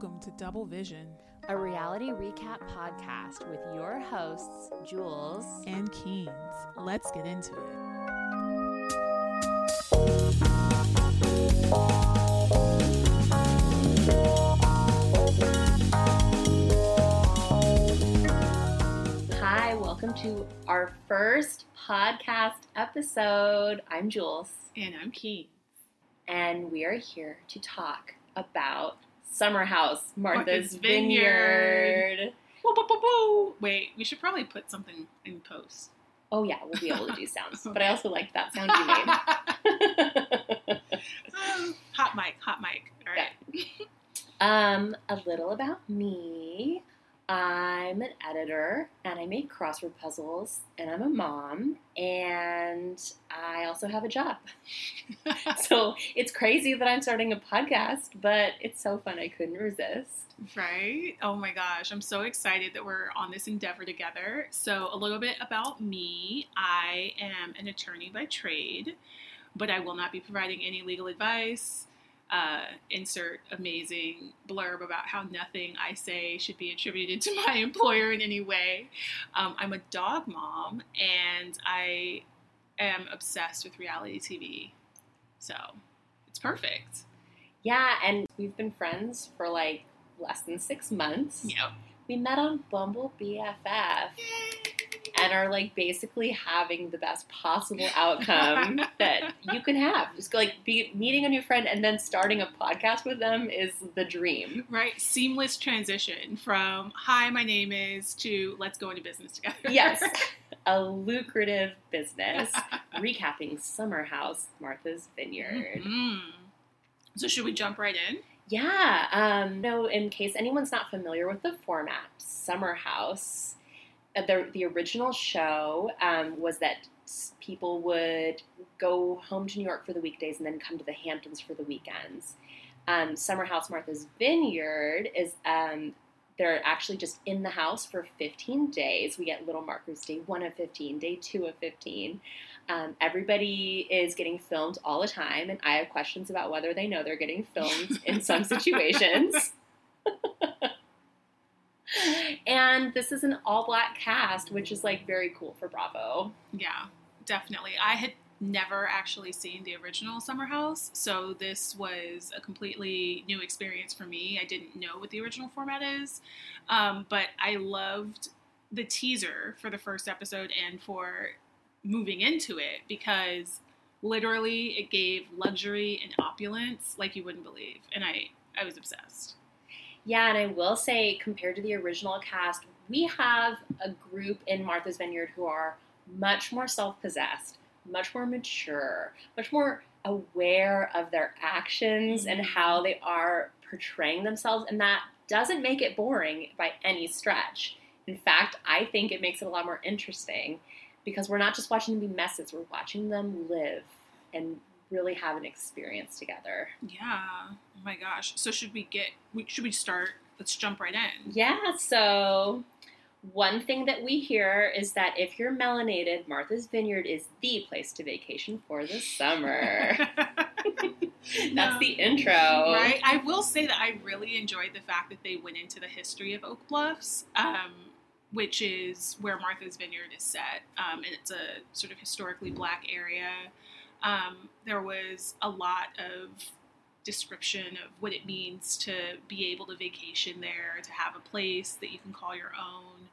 Welcome to Double Vision a reality recap podcast with your hosts, Jules and Keenz. Let's get into it. Hi, welcome to our first podcast episode. I'm Jules. And I'm Keenz. And we are here to talk about Summer House, Martha's, Martha's Vineyard. Vineyard. Woo, woo, woo, woo. Wait, we should probably put something in post. Oh yeah, we'll be able to do sounds. But I also liked that sound you made. Um, hot mic, hot mic. All right. um, a little about me. I'm an editor and I make crossword puzzles and I'm a mom and I also have a job. so it's crazy that I'm starting a podcast, but it's so fun I couldn't resist. Right? Oh my gosh, I'm so excited that we're on this endeavor together. So, a little bit about me I am an attorney by trade, but I will not be providing any legal advice. Uh, insert amazing blurb about how nothing I say should be attributed to my employer in any way. Um, I'm a dog mom and I am obsessed with reality TV. So, it's perfect. Yeah, and we've been friends for like less than six months. Yep. We met on Bumble BFF. and are like basically having the best possible outcome that you can have. Just like be meeting a new friend and then starting a podcast with them is the dream. Right, seamless transition from "Hi, my name is" to "Let's go into business together." Yes, a lucrative business recapping Summer House, Martha's Vineyard. Mhm. So should we jump right in? Yeah. Um, no, in case anyone's not familiar with the format, Summer House, uh, the, the original show um, was that people would go home to New York for the weekdays and then come to the Hamptons for the weekends. Um, Summer House Martha's Vineyard is um, they're actually just in the house for 15 days. We get little markers day one of 15, day two of 15. Um, everybody is getting filmed all the time, and I have questions about whether they know they're getting filmed in some situations. and this is an all black cast, which is like very cool for Bravo. Yeah, definitely. I had never actually seen the original Summer House, so this was a completely new experience for me. I didn't know what the original format is, um, but I loved the teaser for the first episode and for moving into it because literally it gave luxury and opulence like you wouldn't believe, and I I was obsessed. Yeah, and I will say, compared to the original cast, we have a group in Martha's Vineyard who are much more self possessed, much more mature, much more aware of their actions and Mhm. how they are portraying themselves. And that doesn't make it boring by any stretch. In fact, I think it makes it a lot more interesting because we're not just watching them be messes, we're watching them live and really have an experience together. Yeah. Oh my gosh. So should we get? we- Should we start? Let's jump right in. Yeah, so one thing that we hear is that if you're melanated, Martha's Vineyard is the place to vacation for the summer. That's the intro. Right. I will say that I really enjoyed the fact that they went into the history of Oak Bluffs, um, which is where Martha's Vineyard is set, um, and it's a sort of historically black area. Um, there was a lot of description of what it means to be able to vacation there, to have a place that you can call your own.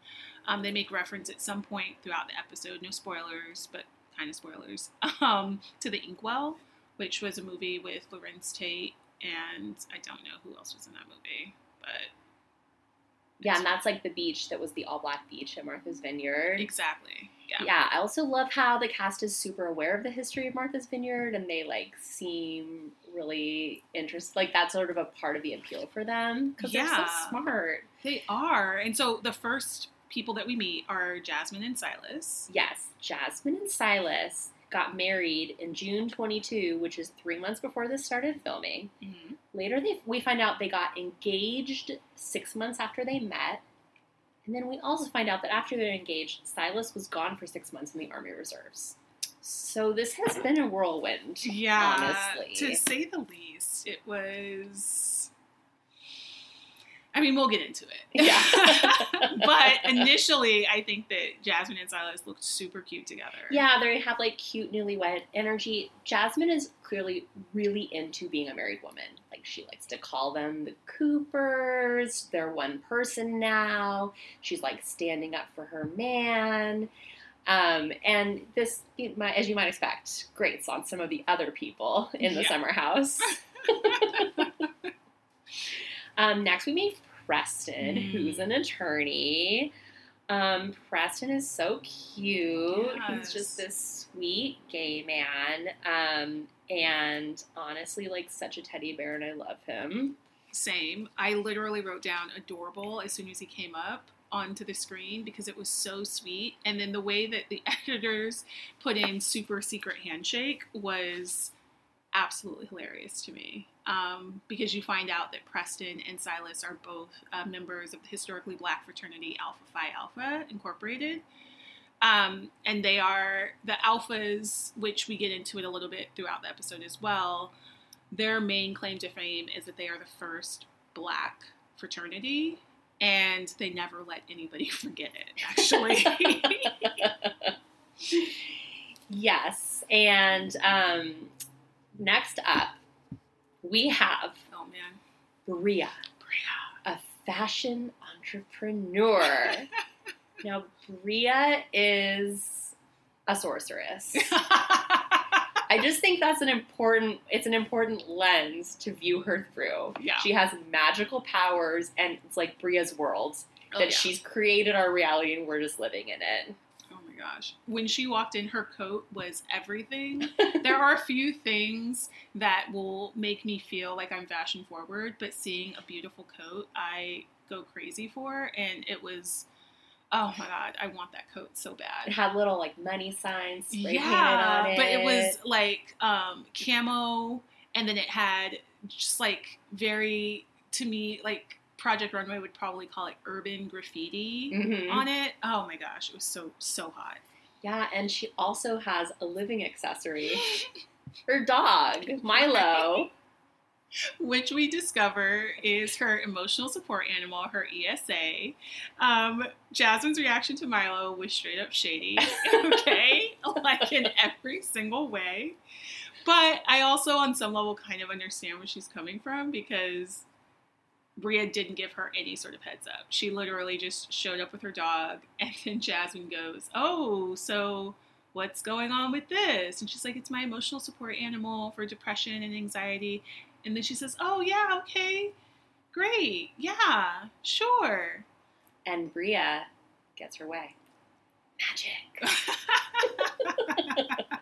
Um, they make reference at some point throughout the episode, no spoilers, but kind of spoilers, um, to the Inkwell, which was a movie with Larenz Tate, and I don't know who else was in that movie, but Yeah, and that's like the beach that was the all black beach at Martha's Vineyard. exactly. Yeah. Yeah, I also love how the cast is super aware of the history of Martha's Vineyard and they like seem really interested. Like that's sort of a part of the appeal for them because they're so smart. They are. And so the first people that we meet are Jasmine and Silas. Yes, Jasmine and Silas got married in June 22, which is three months before this started filming. hmm Later, they, we find out they got engaged six months after they met. And then we also find out that after they're engaged, Silas was gone for six months in the Army Reserves. So this has been a whirlwind. Yeah. honestly. To say the least, it was. I mean, we'll get into it. Yeah. but initially, I think that Jasmine and Silas looked super cute together. Yeah, they have like cute newlywed energy. Jasmine is clearly really into being a married woman. Like she likes to call them the Coopers. They're one person now. She's like standing up for her man. Um, and this, as you might expect, grates on some of the other people in the Yeah. summer house. um, next, we meet Preston, Mm. who's an attorney. Um, Preston is so cute. He's just this sweet gay man. Um, and honestly, like such a teddy bear, and I love him. Same. I literally wrote down adorable as soon as he came up onto the screen because it was so sweet. And then the way that the editors put in super secret handshake was absolutely hilarious to me. Um, because you find out that Preston and Silas are both uh, members of the historically black fraternity Alpha Phi Alpha Incorporated. Um, and they are the alphas, which we get into it a little bit throughout the episode as well. Their main claim to fame is that they are the first black fraternity, and they never let anybody forget it, actually. Yes. And um, next up, we have oh man. Bria, Bria, a fashion entrepreneur. now, Bria is a sorceress. I just think that's an important it's an important lens to view her through. Yeah. She has magical powers and it's like Bria's world Oh, that yeah. she's created our reality and we're just living in it. Gosh. When she walked in, her coat was everything. there are a few things that will make me feel like I'm fashion forward, but seeing a beautiful coat, I go crazy for. And it was, oh my God, I want that coat so bad. It had little like money signs spray Yeah, painted on it. but it was like um, camo, and then it had just like very, to me, like Project Runway would probably call it urban graffiti Mhm. on it. Oh my gosh, it was so, so hot. Yeah, and she also has a living accessory. Her dog, Milo. which we discover is her emotional support animal, her ESA. Um, Jasmine's reaction to Milo was straight up shady, okay? like in every single way. But I also, on some level, kind of understand where she's coming from because Bria didn't give her any sort of heads up. She literally just showed up with her dog, and then Jasmine goes, Oh, so what's going on with this? And she's like, It's my emotional support animal for depression and anxiety. And then she says, Oh, yeah, okay, great, yeah, sure. And Bria gets her way. Magic.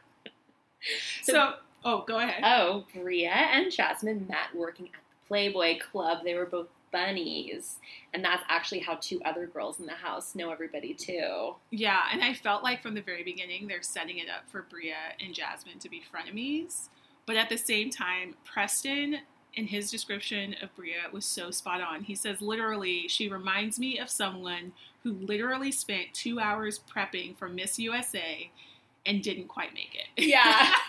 so, oh, go ahead. Oh, Bria and Jasmine met working at Playboy Club. They were both bunnies. And that's actually how two other girls in the house know everybody too. Yeah, and I felt like from the very beginning they're setting it up for Bria and Jasmine to be frenemies. But at the same time, Preston, in his description of Bria, was so spot on. He says literally, she reminds me of someone who literally spent two hours prepping for Miss USA and didn't quite make it. Yeah.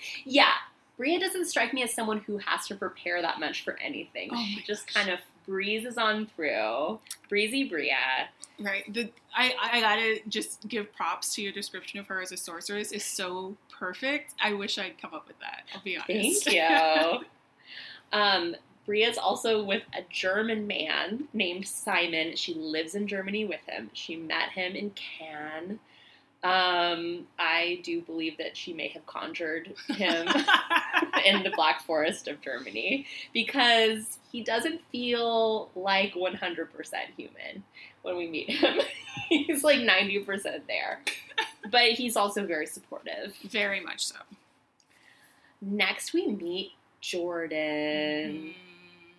Yeah. Bria doesn't strike me as someone who has to prepare that much for anything. Oh she just gosh. kind of breezes on through. Breezy Bria. Right. The I, I gotta just give props to your description of her as a sorceress is so perfect. I wish I'd come up with that. I'll be honest. Thank you. um, Bria's also with a German man named Simon. She lives in Germany with him. She met him in Cannes. Um, I do believe that she may have conjured him in the Black Forest of Germany because he doesn't feel like 100% human when we meet him. he's like 90% there. But he's also very supportive. Very much so. Next, we meet Jordan,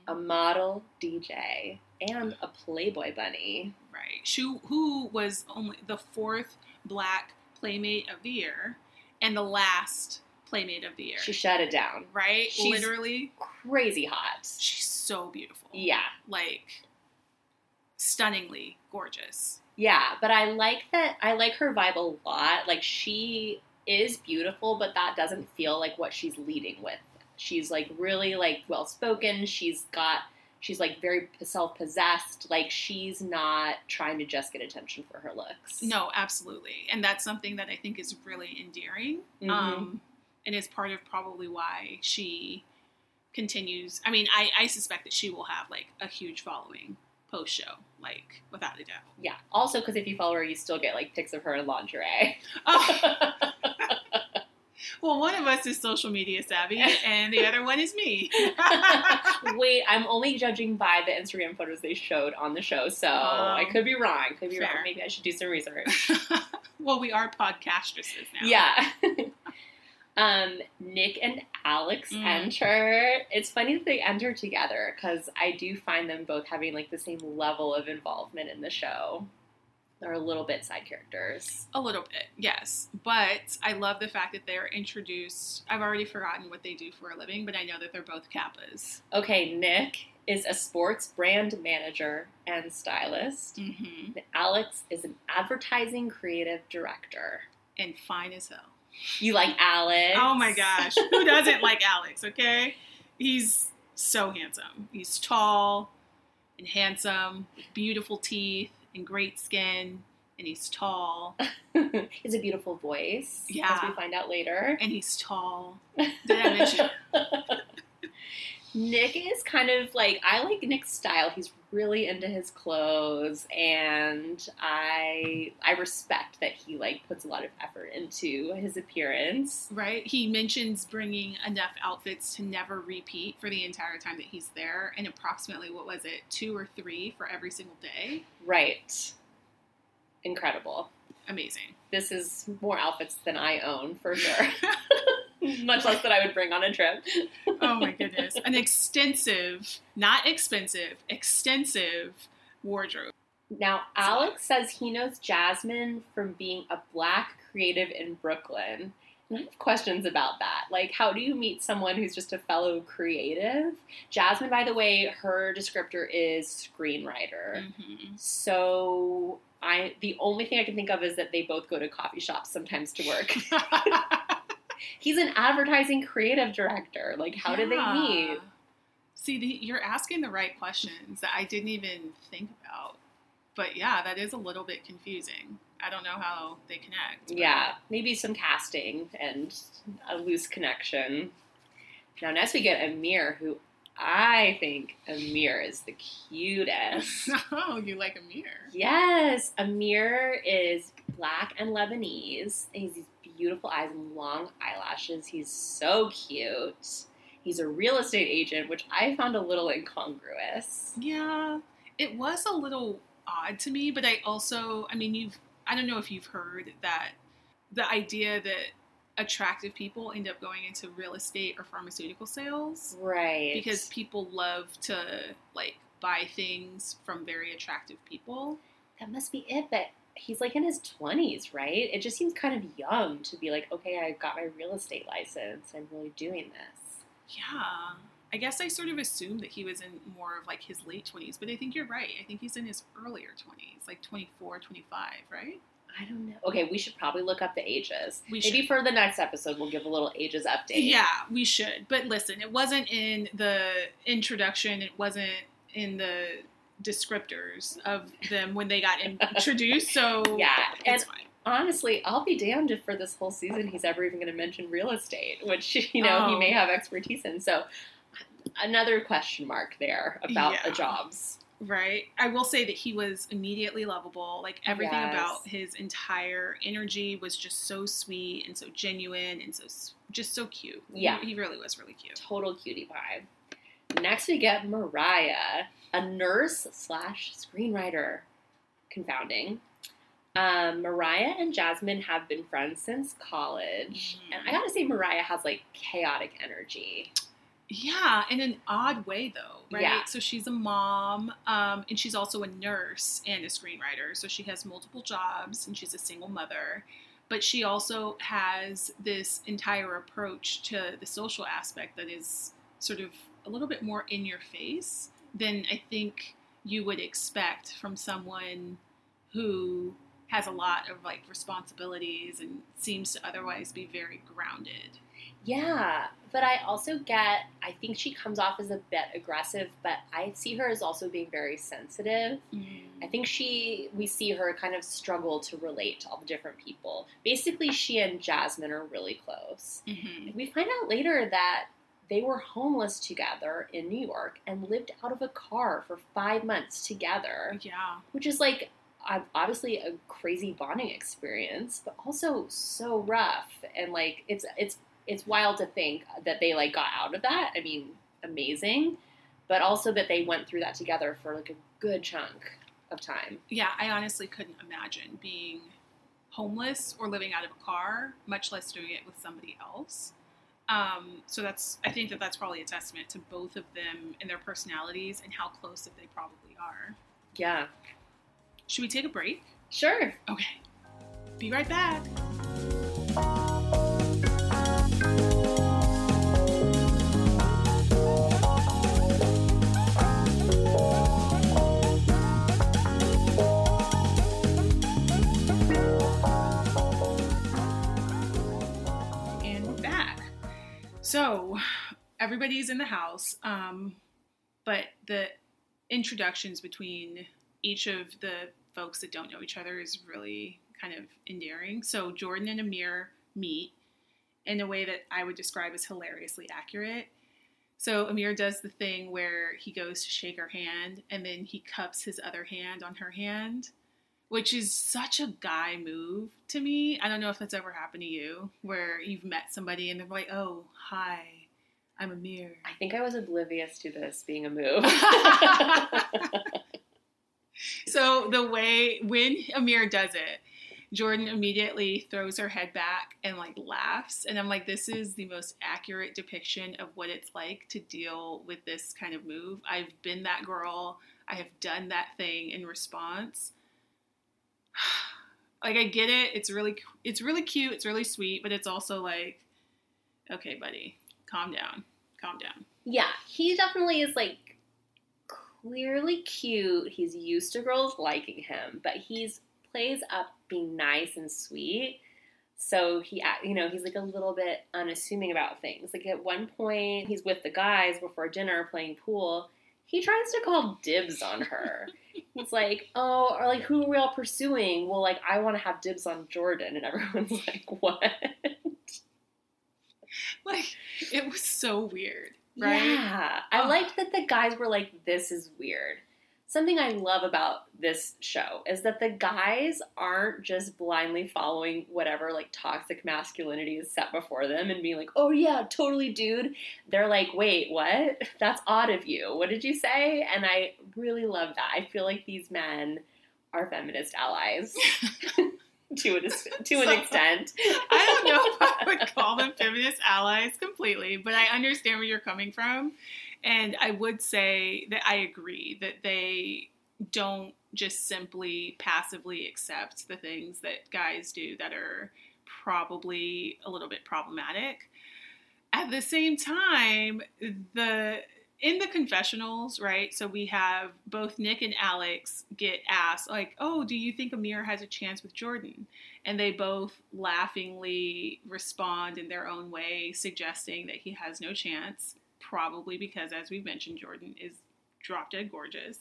a model DJ and a Playboy bunny. Right. She, who was only the fourth black playmate of the year and the last playmate of the year. She shut it down. right? she's- Literally, Crazy hot. she's so beautiful. Yeah. Like, stunningly gorgeous. Yeah, but I like that. I like her vibe a lot. Like she is beautiful, but that doesn't feel like what she's leading with. She's like really like well spoken. She's got she's like very self possessed. Like she's not trying to just get attention for her looks. No, absolutely. And that's something that I think is really endearing. Mhm. Um, and is part of probably why she continues. I mean, I, I suspect that she will have like a huge following post show, like without a doubt. Yeah. Also, because if you follow her, you still get like pics of her in lingerie. Oh, well, one of us is social media savvy, and the other one is me. Wait, I'm only judging by the Instagram photos they showed on the show, so I could be wrong. Could be fair. wrong. Maybe I should do some research. well, we are podcastresses now. Yeah. um, Nick and Alex Mm. enter. It's funny that they enter together because I do find them both having like the same level of involvement in the show. They're a little bit side characters. A little bit, yes. But I love the fact that they're introduced. I've already forgotten what they do for a living, but I know that they're both Kappas. Okay, Nick is a sports brand manager and stylist. Mm-hmm. And Alex is an advertising creative director. And fine as hell. You like Alex? Oh my gosh. Who doesn't like Alex, okay? He's so handsome. He's tall and handsome, with beautiful teeth and great skin, and he's tall. He's a beautiful voice. As Yeah. we find out later. And he's tall. Did I mention? Nick is kind of like I like Nick's style. He's really into his clothes, and I I respect that he like puts a lot of effort into his appearance. Right? He mentions bringing enough outfits to never repeat for the entire time that he's there, and approximately, what was it, two or three for every single day? Right. Incredible. Amazing. This is more outfits than I own for sure. Much less that I would bring on a trip. oh my goodness. An extensive, not expensive, extensive wardrobe. Now, Alex says he knows Jasmine from being a black creative in Brooklyn. And I have questions about that. Like, how do you meet someone who's just a fellow creative? Jasmine, by the way, her descriptor is screenwriter. Mhm. So I the only thing I can think of is that they both go to coffee shops sometimes to work. He's an advertising creative director. Like, how did they meet? See, the, you're asking the right questions that I didn't even think about. But yeah, that is a little bit confusing. I don't know how they connect. but- Yeah, maybe some casting and a loose connection. Now, next we get Amir, who I think Amir is the cutest. oh, you like Amir? yes, Amir is black and Lebanese. And he's these beautiful eyes and long eyelashes. He's so cute. He's a real estate agent, which I found a little incongruous. Yeah, it was a little odd to me, but I also, I mean, you've, I don't know if you've heard that the idea that attractive people end up going into real estate or pharmaceutical sales Right. because people love to like buy things from very attractive people. that must be it. But he's like in his 20s, right? It just seems kind of young to be like, okay, I got my real estate license. I'm really doing this. Yeah. I guess I sort of assumed that he was in more of like his late 20s, but I think you're right. I think he's in his earlier 20s, like 24, 25, right? I don't know. Okay, we should probably look up the ages. We Maybe should. for the next episode, we'll give a little ages update. Yeah, we should. But listen, it wasn't in the introduction, it wasn't in the descriptors of them when they got introduced, so Yeah, it's and- fine. Honestly, I'll be damned if for this whole season he's ever even going to mention real estate, which, you know, he Oh. may have expertise in. So, another question mark there about the jobs. Right. I will say that he was immediately lovable. Like everything Yes. about his entire energy was just so sweet and so genuine and so just so cute. He- Yeah. He, really was really cute. Total cutie pie. Next, we get Mariah, a nurse slash screenwriter. Confounding. Um, Mariah and Jasmine have been friends since college. Mhm. And I gotta say, Mariah has like chaotic energy. Yeah, in an odd way though, right? Yeah. So she's a mom, um, and she's also a nurse and a screenwriter. So she has multiple jobs, and she's a single mother. But she also has this entire approach to the social aspect that is sort of a little bit more in your face than I think you would expect from someone who has a lot of like responsibilities and seems to otherwise be very grounded. Yeah, but I also get, I think she comes off as a bit aggressive, but I see her as also being very sensitive. I think she, we see her kind of struggle to relate to all the different people. Basically, she and Jasmine are really close. Mhm. We find out later that they were homeless together in New York and lived out of a car for five months together, Yeah. which is like obviously a crazy bonding experience, but also so rough and like it's it's it's wild to think that they like got out of that. I mean, amazing, but also that they went through that together for like a good chunk of time. Yeah, I honestly couldn't imagine being homeless or living out of a car, much less doing it with somebody else. Um, so that's I think that that's probably a testament to both of them and their personalities and how close that they probably are. Yeah, Should we take a break? sure. Okay. Be right back. So, everybody's in the house, um, but the introductions between each of the folks that don't know each other is really kind of endearing. So, Jordan and Amir meet in a way that I would describe as hilariously accurate. So, Amir does the thing where he goes to shake her hand and then he cups his other hand on her hand which is such a guy move to me. I don't know if that's ever happened to you, where you've met somebody and they're like, "Oh, hi, I'm Amir." I think I was oblivious to this being a move. so the way when Amir does it, Jordan immediately throws her head back and like laughs, and I'm like, "This is the most accurate depiction of what it's like to deal with this kind of move." I've been that girl. I have done that thing in response. Like I get it. It's really it's really cute. It's really sweet, but it's also like, okay, buddy, calm down, calm down. Yeah, he definitely is like clearly cute. He's used to girls liking him, but he's plays up being nice and sweet. So he, you know, he's like a little bit unassuming about things. Like at one point, he's with the guys before dinner playing pool. He tries to call dibs on her. He's like, "Oh, or like who are we all pursuing?" Well, like I want to have dibs on Jordan, and everyone's like, "What?" Like it was so weird, right? Yeah. I liked that the guys were like, this is weird. Something I love about this show is that the guys aren't just blindly following whatever like toxic masculinity is set before them and being like, oh yeah, totally, dude. They're like, wait, what? That's odd of you. What did you say? And I really love that. I feel like these men are feminist allies to, a, to an extent. I don't know if I would call them feminist allies completely, but I understand where you're coming from. And I would say that I agree that they don't just simply passively accept the things that guys do that are probably a little bit problematic. At the same time, the in the confessionals, right? So we have both Nick and Alex get asked, like, "Oh, do you think Amir has a chance with Jordan?" And they both laughingly respond in their own way, suggesting that he has no chance, probably because, as we've mentioned, Jordan is drop dead gorgeous.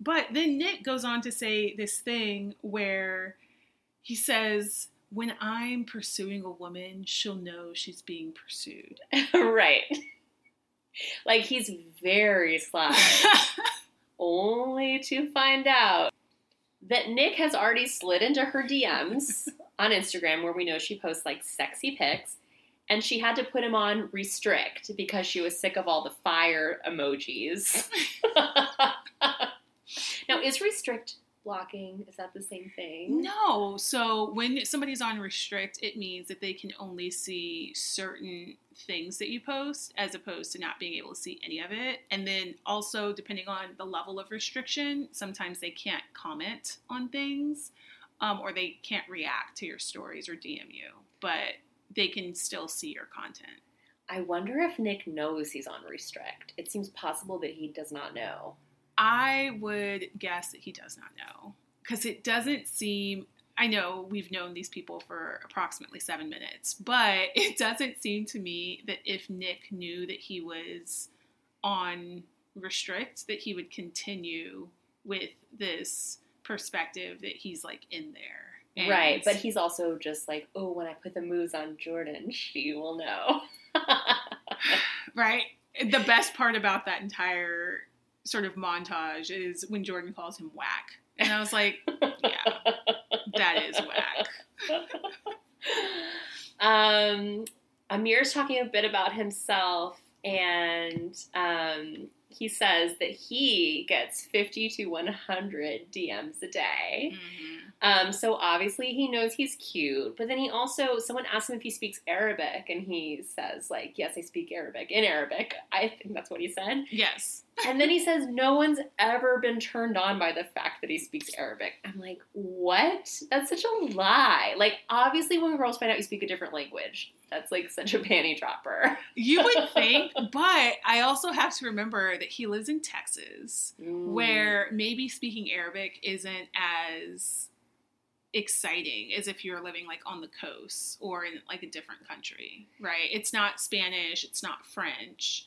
But then Nick goes on to say this thing where he says, When I'm pursuing a woman, she'll know she's being pursued. right. Like he's very sly. only to find out that Nick has already slid into her DMs on Instagram, where we know she posts like sexy pics, and she had to put him on restrict because she was sick of all the fire emojis. now, is restrict blocking? Is that the same thing? No. So when somebody's on restrict, it means that they can only see certain things that you post as opposed to not being able to see any of it. And then also, depending on the level of restriction, sometimes they can't comment on things um, or they can't react to your stories or DM you, but they can still see your content. I wonder if Nick knows he's on restrict. It seems possible that he does not know. I would guess that he does not know because it doesn't seem. I know we've known these people for approximately seven minutes, but it doesn't seem to me that if Nick knew that he was on restrict, that he would continue with this perspective that he's like in there. And Right, but he's also just like, oh, when I put the moves on Jordan, she will know. right. The best part about that entire sort of montage is when Jordan calls him whack. And I was like, yeah, that is whack. um, Amir's talking a bit about himself, and um, he says that he gets 50 to 100 DMs a day. Mhm. Um, so obviously he knows he's cute, but then he also someone asked him if he speaks Arabic, and he says like, "Yes, I speak Arabic." In Arabic, I think that's what he said. Yes. And then he says no one's ever been turned on by the fact that he speaks Arabic. I'm like, what? That's such a lie. Like, obviously, when girls find out you speak a different language, that's like such a panty dropper. You would think, but I also have to remember that he lives in Texas, Mm. where maybe speaking Arabic isn't as exciting as if you're living like on the coast or in like a different country, right? It's not Spanish, it's not French.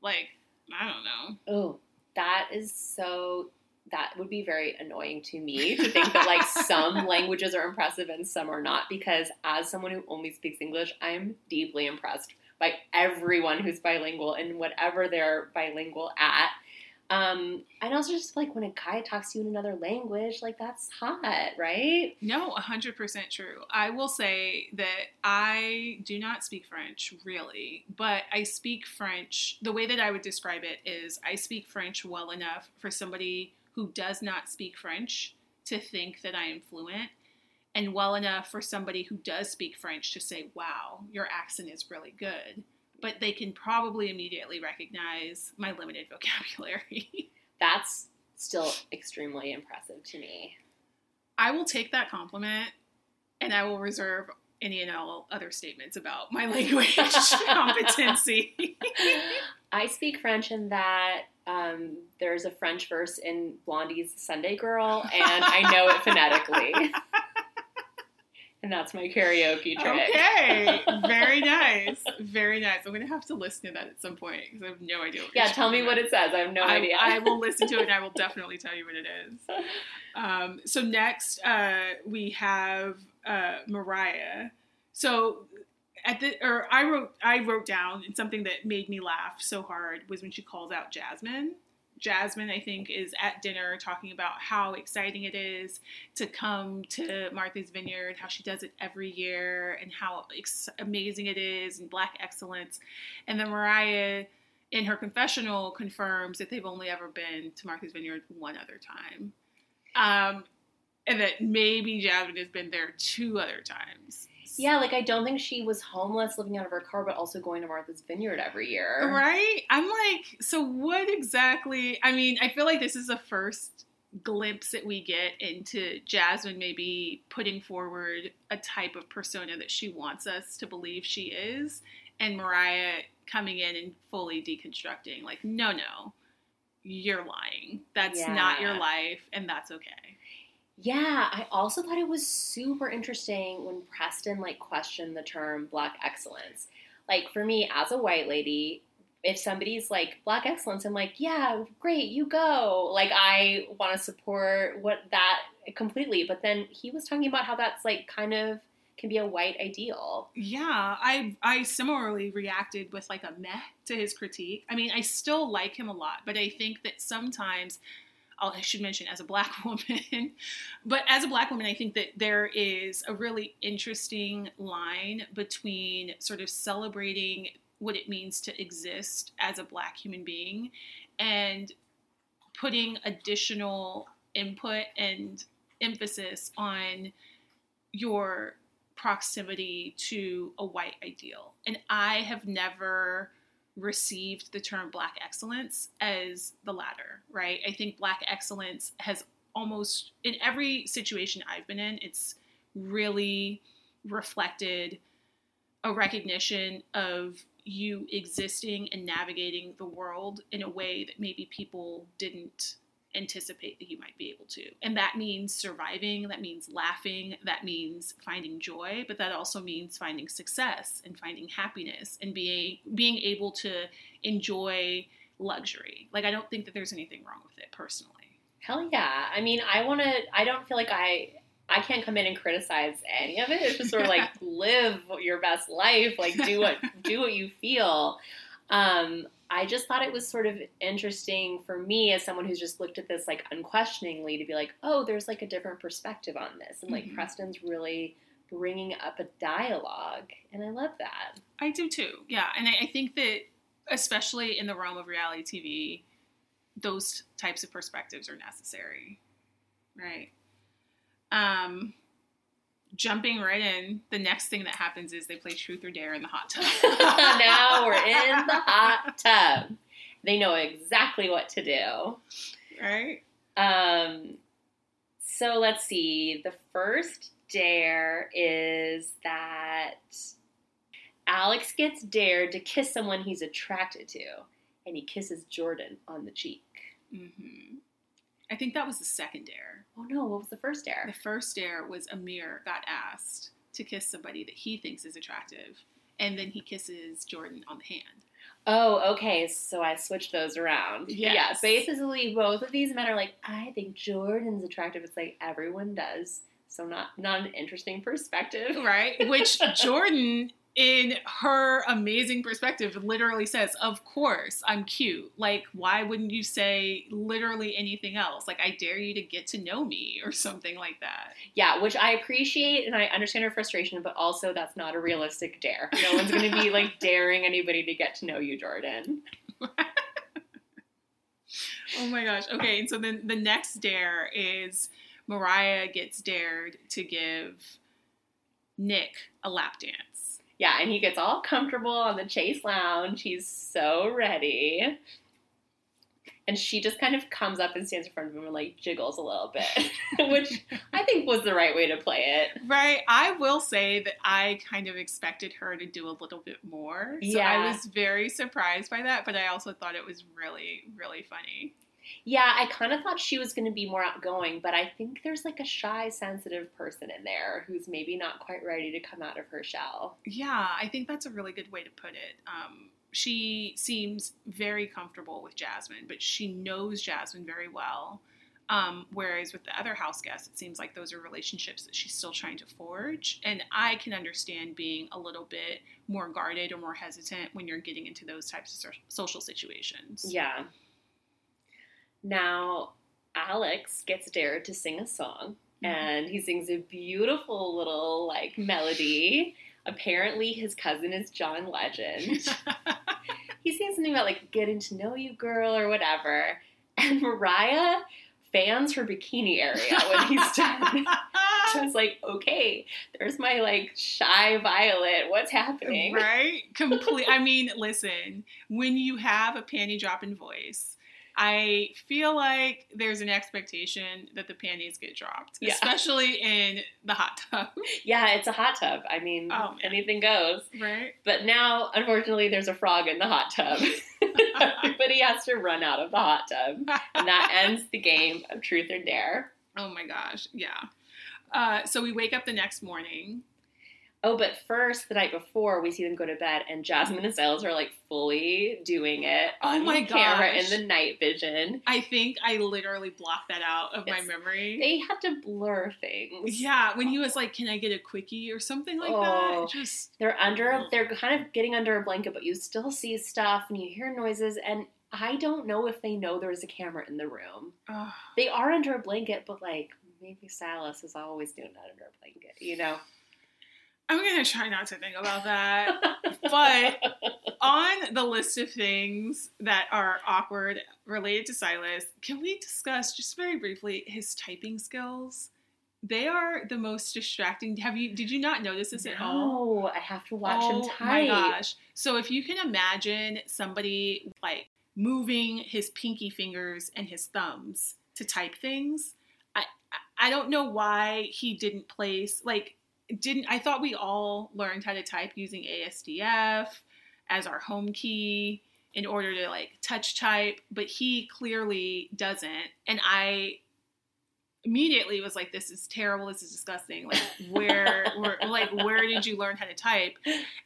Like, I don't know. Oh, that is so. That would be very annoying to me to think that like some languages are impressive and some are not. Because as someone who only speaks English, I'm deeply impressed by everyone who's bilingual and whatever they're bilingual at. Um, and also just like when a guy talks to you in another language, like that's hot, right? No, 100% true. I will say that I do not speak French really, but I speak French. The way that I would describe it is I speak French well enough for somebody who does not speak French to think that I am fluent, and well enough for somebody who does speak French to say, wow, your accent is really good. But they can probably immediately recognize my limited vocabulary. That's still extremely impressive to me. I will take that compliment and I will reserve any and all other statements about my language competency. I speak French in that um, there's a French verse in Blondie's Sunday Girl, and I know it phonetically. And that's my karaoke trick. okay, very nice, very nice. I'm gonna have to listen to that at some point because I have no idea. What Yeah, tell me talking what it says. I have no I, idea. I will listen to it and I will definitely tell you what it is. Um, so next, uh, we have uh, Mariah. So at the or I wrote I wrote down and something that made me laugh so hard was when she calls out Jasmine. Jasmine, I think, is at dinner talking about how exciting it is to come to Martha's Vineyard, how she does it every year, and how ex- amazing it is, and black excellence. And then Mariah, in her confessional, confirms that they've only ever been to Martha's Vineyard one other time. Um, and that maybe Jasmine has been there two other times. Yeah, like I don't think she was homeless, living out of her car, but also going to Martha's Vineyard every year. Right? I'm like, so what exactly? I mean, I feel like this is the first glimpse that we get into Jasmine maybe putting forward a type of persona that she wants us to believe she is, and Mariah coming in and fully deconstructing, like, no, no, you're lying. That's not your life, and that's okay. Yeah, I also thought it was super interesting when Preston like questioned the term black excellence. Like for me as a white lady, if somebody's like black excellence, I'm like, yeah, great, you go. Like I want to support what that completely. But then he was talking about how that's like kind of can be a white ideal. Yeah, I I similarly reacted with like a meh to his critique. I mean, I still like him a lot, but I think that sometimes I should mention as a black woman, but as a black woman, I think that there is a really interesting line between sort of celebrating what it means to exist as a black human being and putting additional input and emphasis on your proximity to a white ideal. And I have never received the term black excellence as the latter, right? I think black excellence has almost, in every situation I've been in, it's really reflected a recognition of you existing and navigating the world in a way that maybe people didn't anticipate that you might be able to. And that means surviving, that means laughing, that means finding joy, but that also means finding success and finding happiness and being being able to enjoy luxury. Like I don't think that there's anything wrong with it personally. Hell yeah. I mean, I want to, I don't feel like I, I can't come in and criticize any of it. It's just sort of like live your best life, like do what, do what you feel. Um, I just thought it was sort of interesting for me as someone who's just looked at this like unquestioningly to be like, oh, there's like a different perspective on this. And like Mhm. Preston's really bringing up a dialogue. And I love that. I do too. Yeah, and I, I think that especially in the realm of reality TV, those types of perspectives are necessary, right? Um, jumping right in, the next thing that happens is they play Truth or Dare in the hot tub. now we're in the hot tub. They know exactly what to do. right? Um, so let's see. The first dare is that Alex gets dared to kiss someone he's attracted to, and he kisses Jordan on the cheek. hmm I think that was the second dare. Oh no, what was the first The first dare was Amir got asked to kiss somebody that he thinks is attractive, and then he kisses Jordan on the hand. Oh, okay. So I switched those around. Yeah, basically both of these men are like, I think Jordan's attractive. It's like everyone does. So not not an interesting perspective. right? Which Jordan, in her amazing perspective, literally says, Of course, I'm cute. Like, why wouldn't you say literally anything else? Like, I dare you to get to know me or something like that. Yeah, which I appreciate and I understand her frustration, but also that's not a realistic dare. No one's going to be like daring anybody to get to know you, Jordan. Oh my gosh. Okay, and so then the next dare is Mariah gets dared to give Nick a lap dance. Yeah, and he gets all comfortable on the Chase Lounge. He's so ready. And she just kind of comes up and stands in front of him and like jiggles a little bit, which I think was the right way to play it. Right. I will say that I kind of expected her to do a little bit more. So Yeah. I was very surprised by that, but I also thought it was really, really funny. Yeah, I kind of thought she was going to be more outgoing, but I think there's like a shy, sensitive person in there who's maybe not quite ready to come out of her shell. Yeah, I think that's a really good way to put it. Um, she seems very comfortable with Jasmine, but she knows Jasmine very well. Um, whereas with the other house guests, it seems like those are relationships that she's still trying to forge. And I can understand being a little bit more guarded or more hesitant when you're getting into those types of social situations. Yeah. Now, Alex gets dared to sing a song, Mhm. and he sings a beautiful little like melody. Apparently, his cousin is John Legend. he sings something about like getting to know you, girl, or whatever. And Mariah fans her bikini area when he's done. I was like, okay, there's my like shy violet. What's happening? Right? Complete. I mean, listen, when you have a panty dropping voice, I feel like there's an expectation that the panties get dropped, Yeah. especially in the hot tub, Yeah, it's a hot tub. I mean, Oh, anything goes. right? But now, unfortunately, there's a frog in the hot tub. Everybody has to run out of the hot tub. And that ends the game of Truth or Dare. oh my gosh, yeah. Uh, so we wake up the next morning. Oh, but first, the night before, we see them go to bed, and Jasmine and Silas are like fully doing it Oh on my camera gosh. in the night vision. I think I literally blocked that out of my memory. They had to blur things. yeah, when he was like, "Can I get a quickie or something like Oh. that?" Just They're under, they're kind of getting under a blanket, but you still see stuff and you hear noises. And I don't know if they know there's a camera in the room. They are under a blanket, but like maybe Silas is always doing that under a blanket, you know? I'm gonna try not to think about that. but on the list of things that are awkward related to Silas, can we discuss just very briefly his typing skills? They are the most distracting. Have you? Did you not notice this at all? No, I have to watch oh him type. Oh my gosh! So if you can imagine somebody like moving his pinky fingers and his thumbs to type things, I- I don't know why he didn't place like didn't I thought we all learned how to type using ASDF as our home key in order to like touch type, but he clearly doesn't. And I immediately was like, "This is terrible. This is disgusting. Like, where, where, like, where did you learn how to type?"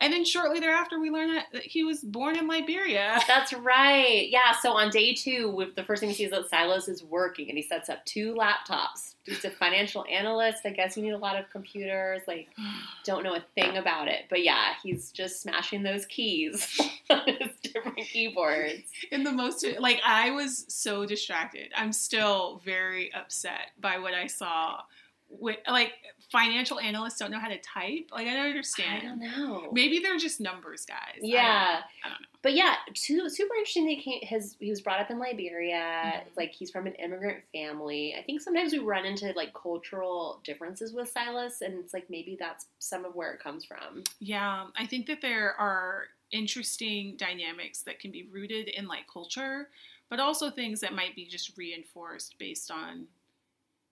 And then shortly thereafter, we learned that he was born in Liberia. That's right. Yeah. So on day two, with the first thing we see is that Silas is working, and he sets up two laptops. He's a financial analyst. I guess you need a lot of computers. Like, don't know a thing about it, but yeah, he's just smashing those keys on his different keyboards. in the most like I was so distracted. I'm still very upset by what I saw. With like financial analysts don't know how to type. Like I don't understand. I don't know. Maybe they're just numbers guys. I don't- Yeah. I don't know. But yeah, too, super interesting. That he, came, his, he was brought up in Liberia. Mhm. Like he's from an immigrant family. I think sometimes we run into like cultural differences with Silas, and it's like maybe that's some of where it comes from. Yeah, I think that there are interesting dynamics that can be rooted in like culture, but also things that might be just reinforced based on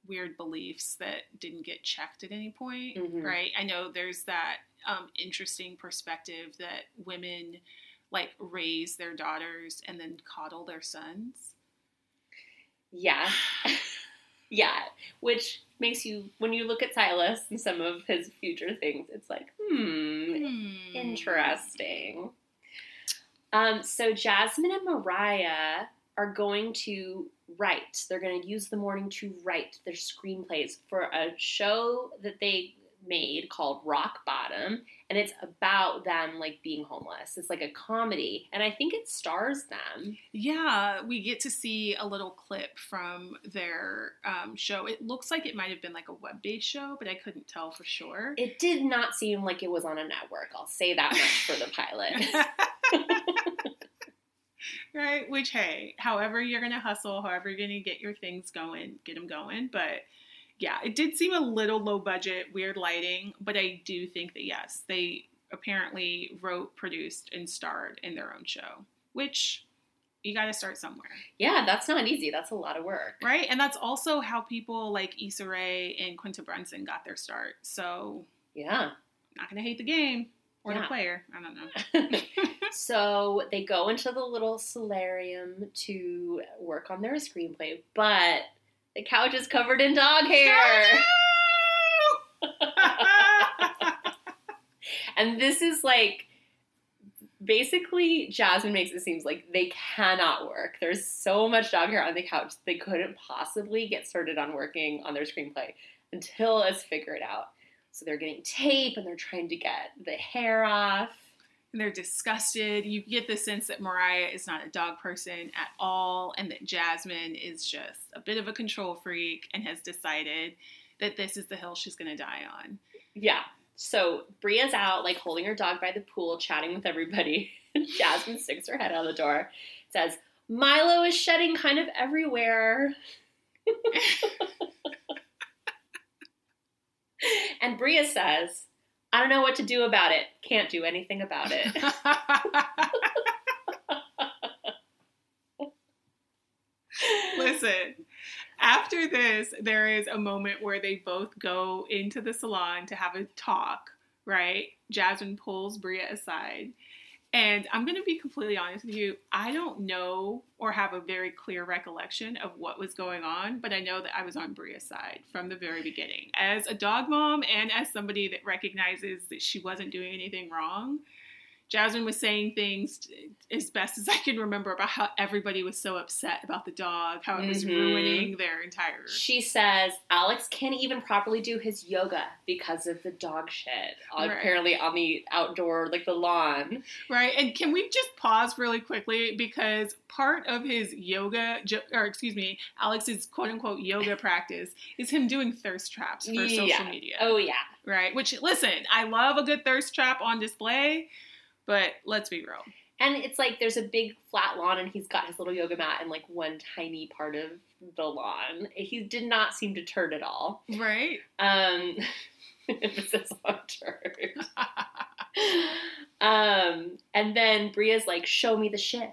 weird beliefs that didn't get checked at any point, Mhm. right? I know there's that um, interesting perspective that women like raise their daughters and then coddle their sons. Yeah. yeah. Which makes you, when you look at Silas and some of his future things, it's like, hmm, Hmm. interesting. Um, so Jasmine and Mariah are going to write. They're going to use the morning to write their screenplays for a show that they made called Rock Bottom, and it's about them like being homeless. It's like a comedy, and I think it stars them. Yeah, we get to see a little clip from their um, show. It looks like it might have been like a web based show, but I couldn't tell for sure. It did not seem like it was on a network. I'll say that much for the pilot. right? Which, hey, however you're going to hustle, however you're going to get your things going, get them going. But yeah, it did seem a little low budget, weird lighting, but I do think that yes, they apparently wrote, produced, and starred in their own show, which you got to start somewhere, Yeah, that's not easy. That's a lot of work. right? And that's also how people like Issa Rae and Quinta Brunson got their start. So, Yeah. not going to hate the game or Yeah. the player. I don't know. so they go into the little solarium to work on their screenplay, but the couch is covered in dog hair. and this is like basically Jasmine makes it seems like they cannot work. There's so much dog hair on the couch they couldn't possibly get started on working on their screenplay until it's figured out. So they're getting tape and they're trying to get the hair off. and they're disgusted. You get the sense that Mariah is not a dog person at all, and that Jasmine is just a bit of a control freak and has decided that this is the hill she's going to die on. Yeah. So Bria's out, like holding her dog by the pool, chatting with everybody. Jasmine sticks her head out the door, says, Milo is shedding kind of everywhere. and Bria says, I don't know what to do about it. Can't do anything about it. Listen, after this, there is a moment where they both go into the salon to have a talk, right? Jasmine pulls Bria aside. And I'm going to be completely honest with you. I don't know or have a very clear recollection of what was going on, but I know that I was on Bria's side from the very beginning. As a dog mom and as somebody that recognizes that she wasn't doing anything wrong, Jasmine was saying things as best as I can remember about how everybody was so upset about the dog, how it was Mhm. ruining their entire. She says Alex can't even properly do his yoga because of the dog shit. Right. Apparently on the outdoor, like the lawn. Right, and can we just pause really quickly because part of his yoga, or excuse me, Alex's quote unquote yoga practice is him doing thirst traps for social media. Oh yeah. Right, which listen, I love a good thirst trap on display, but let's be real. And it's like there's a big flat lawn, and he's got his little yoga mat in like one tiny part of the lawn. He did not seem deterred at all. Right? Um, emphasis on turd. um, and then Bria's like, "Show me the shit,"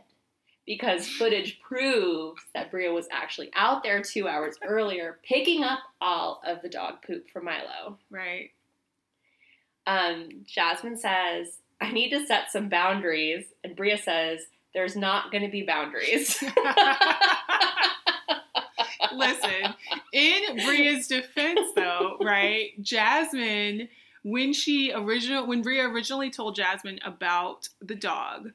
because footage proves that Bria was actually out there two hours earlier, picking up all of the dog poop from Milo. right. Um, Jasmine says, I need to set some boundaries. And Bria says, There's not going to be boundaries. Listen, in Bria's defense, though, right? Jasmine, when she original when Bria originally told Jasmine about the dog,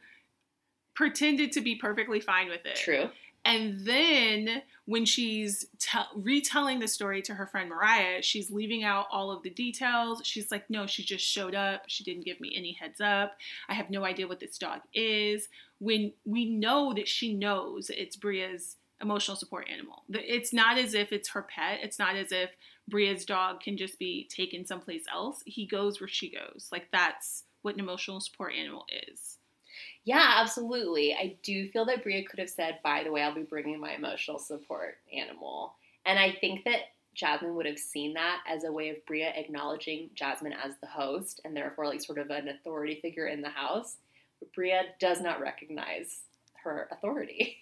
pretended to be perfectly fine with it. True. And then when she's te- retelling the story to her friend Mariah, she's leaving out all of the details. She's like, no, she just showed up. She didn't give me any heads up. I have no idea what this dog is. When we know that she knows it's Bria's emotional support animal. It's not as if it's her pet. It's not as if Bria's dog can just be taken someplace else. He goes where she goes. Like that's what an emotional support animal is. Yeah, absolutely. I do feel that Bria could have said, by the way, I'll be bringing my emotional support animal. And I think that Jasmine would have seen that as a way of Bria acknowledging Jasmine as the host and therefore like sort of an authority figure in the house. But Bria does not recognize her authority.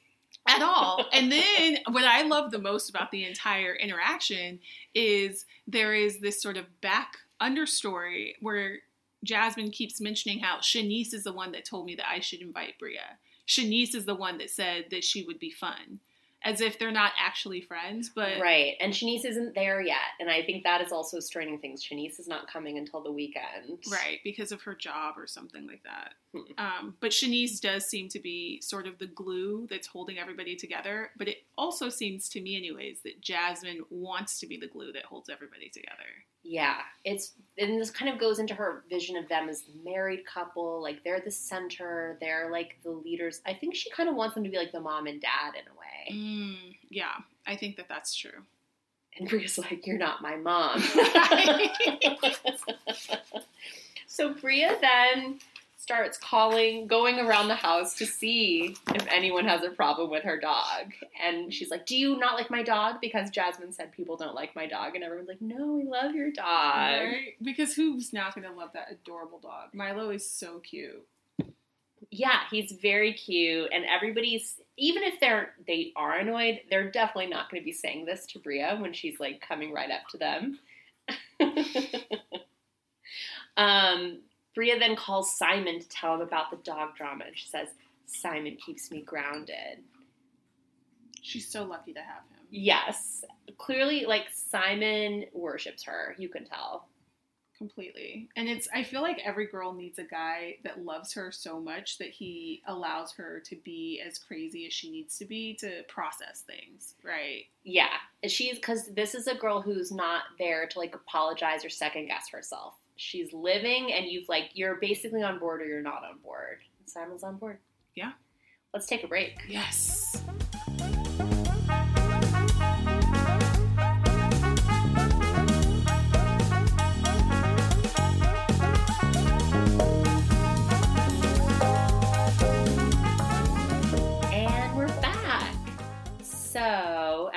At all. and then what I love the most about the entire interaction is there is this sort of back understory where Jasmine keeps mentioning how Shanice is the one that told me that I should invite Bria. Shanice is the one that said that she would be fun. As if they're not actually friends, but right. And Shanice isn't there yet, and I think that is also straining things. Shanice is not coming until the weekend, right, because of her job or something like that. Hmm. Um, but Shanice does seem to be sort of the glue that's holding everybody together. But it also seems to me, anyways, that Jasmine wants to be the glue that holds everybody together. Yeah, it's and this kind of goes into her vision of them as the married couple. Like they're the center, they're like the leaders. I think she kind of wants them to be like the mom and dad in a way. Mm, yeah, I think that that's true. And Bria's like, "You're not my mom." so Bria then starts calling, going around the house to see if anyone has a problem with her dog. And she's like, Do you not like my dog? Because Jasmine said people don't like my dog. And everyone's like, No, we love your dog. Right? Because who's not going to love that adorable dog? Milo is so cute. Yeah, he's very cute. And everybody's, even if they're, they are annoyed, they're definitely not going to be saying this to Bria when she's like coming right up to them. um, Bria then calls Simon to tell him about the dog drama, and she says, Simon keeps me grounded. She's so lucky to have him. Yes. Clearly, like, Simon worships her. You can tell. Completely. And it's, I feel like every girl needs a guy that loves her so much that he allows her to be as crazy as she needs to be to process things, right? Yeah. She's, because this is a girl who's not there to, like, apologize or second guess herself she's living and you've like you're basically on board or you're not on board. Simon's on board. Yeah. Let's take a break. Yes.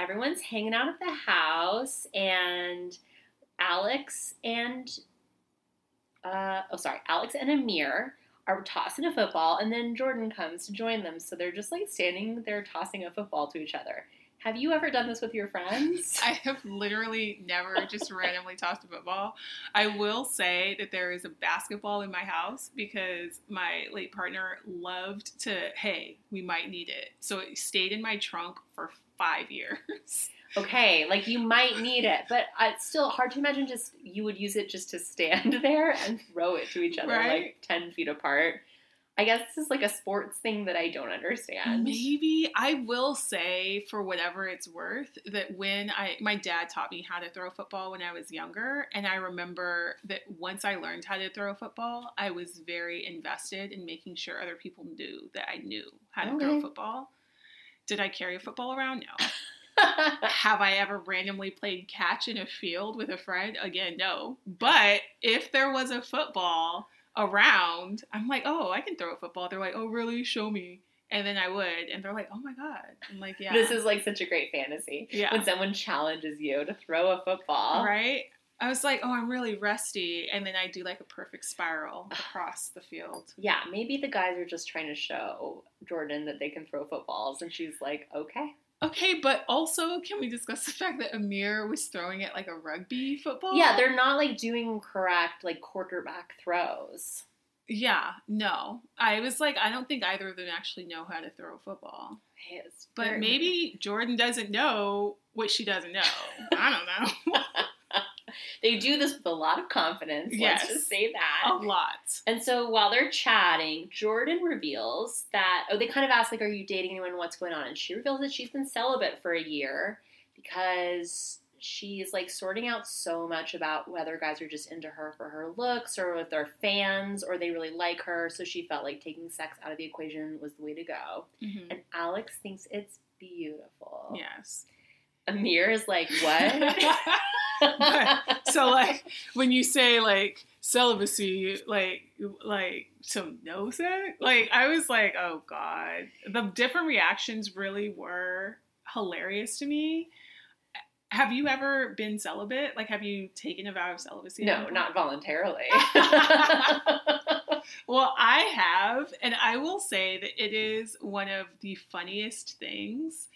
Everyone's hanging out at the house and Alex and uh, oh, sorry, Alex and Amir are tossing a football, and then Jordan comes to join them. So they're just like standing there tossing a football to each other. Have you ever done this with your friends? I have literally never just randomly tossed a football. I will say that there is a basketball in my house because my late partner loved to, hey, we might need it. So it stayed in my trunk for five years. Okay, like you might need it, but it's still hard to imagine just you would use it just to stand there and throw it to each other Right. like 10 feet apart. I guess this is like a sports thing that I don't understand. Maybe I will say, for whatever it's worth, that when I my dad taught me how to throw football when I was younger, and I remember that once I learned how to throw a football, I was very invested in making sure other people knew that I knew how to throw Okay. a football. Did I carry a football around? No. Have I ever randomly played catch in a field with a friend? Again, no. But if there was a football around, I'm like, oh, I can throw a football. They're like, oh, really? Show me. And then I would, and they're like, oh my god. I'm like, yeah. This is like such a great fantasy. Yeah. When someone challenges you to throw a football. right. I was like, oh, I'm really rusty, and then I do like a perfect spiral across the field. Yeah, maybe the guys are just trying to show Jordan that they can throw footballs, and she's like, okay. Okay, but also, can we discuss the fact that Amir was throwing it like a rugby football? Yeah, they're not like doing correct like quarterback throws. Yeah, no. I was like, I don't think either of them actually know how to throw a football. But maybe Jordan doesn't know what she doesn't know. I don't know. they do this with a lot of confidence. Yes. Let's just say that. a lot. And so while they're chatting, Jordan reveals that oh, they kind of ask like, "Are you dating anyone? What's going on?" And she reveals that she's been celibate for a year because she's like sorting out so much about whether guys are just into her for her looks or if they're fans or they really like her. So she felt like taking sex out of the equation was the way to go. Mhm. And Alex thinks it's beautiful. Yes. Amir is like, "What?" so like when you say like celibacy, like like so no sex, like I was like, oh god, the different reactions really were hilarious to me. Have you ever been celibate? Like, have you taken a vow of celibacy? no, not voluntarily. Well, I have, and I will say that it is one of the funniest things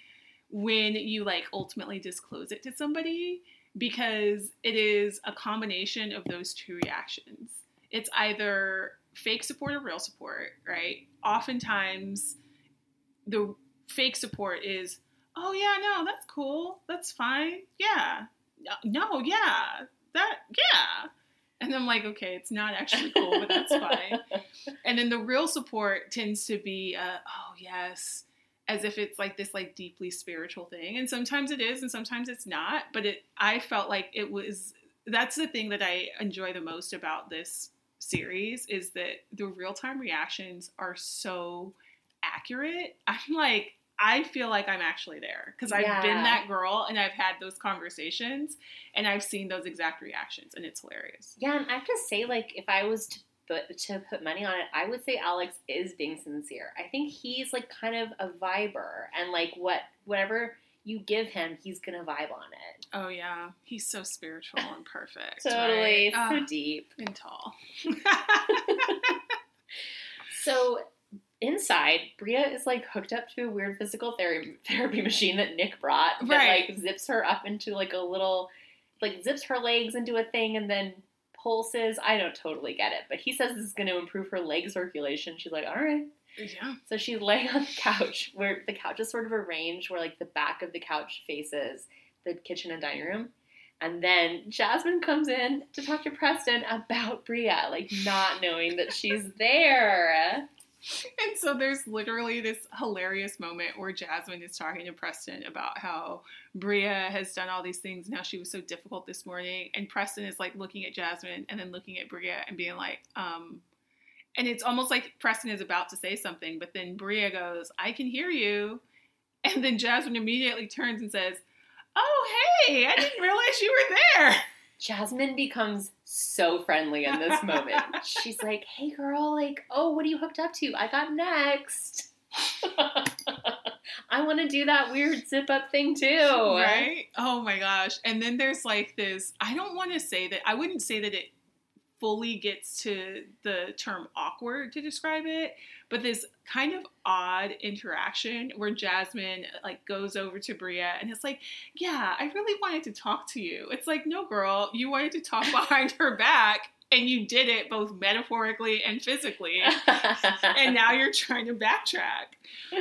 when you like ultimately disclose it to somebody because it is a combination of those two reactions. It's either fake support or real support, right? Oftentimes, the fake support is, oh, yeah, no, that's cool. That's fine. Yeah. No, yeah. That, yeah. And I'm like, okay, it's not actually cool, but that's fine. And then the real support tends to be, uh, oh yes, as if it's like this like deeply spiritual thing. And sometimes it is, and sometimes it's not. But it, I felt like it was. That's the thing that I enjoy the most about this series is that the real time reactions are so accurate. I'm like. I feel like I'm actually there because I've been that girl and I've had those conversations and I've seen those exact reactions and it's hilarious. Yeah, and I have to say, like, if I was to put to put money on it, I would say Alex is being sincere. I think he's like kind of a viber, and like what whatever you give him, he's gonna vibe on it. Oh yeah, he's so spiritual and perfect. Totally, right? so Ah, deep. and tall. So inside, Bria is like hooked up to a weird physical therapy therapy machine that Nick brought that Right. like zips her up into like a little, like zips her legs into a thing and then pulses. I don't totally get it, but he says this is going to improve her leg circulation. She's like, all right. yeah. So she's laying on the couch where the couch is sort of arranged where like the back of the couch faces the kitchen and dining room. And then Jasmine comes in to talk to Preston about Bria, like not knowing that she's there. And so there's literally this hilarious moment where Jasmine is talking to Preston about how Bria has done all these things Now she was so difficult this morning. And Preston is like looking at Jasmine and then looking at Bria and being like, um, and it's almost like Preston is about to say something, but then Bria goes, I can hear you. And then Jasmine immediately turns and says, Oh, hey, I didn't realize you were there. Jasmine becomes so friendly in this moment. She's like, hey girl, like, oh, what are you hooked up to? I got next. I want to do that weird zip up thing too. Right? Oh my gosh. And then there's like this I don't want to say that, I wouldn't say that it fully gets to the term awkward to describe it, but this kind of odd interaction where Jasmine like goes over to Bria and it's like, "Yeah, I really wanted to talk to you." It's like, "No, girl, you wanted to talk behind her back and you did it both metaphorically and physically." and now you're trying to backtrack.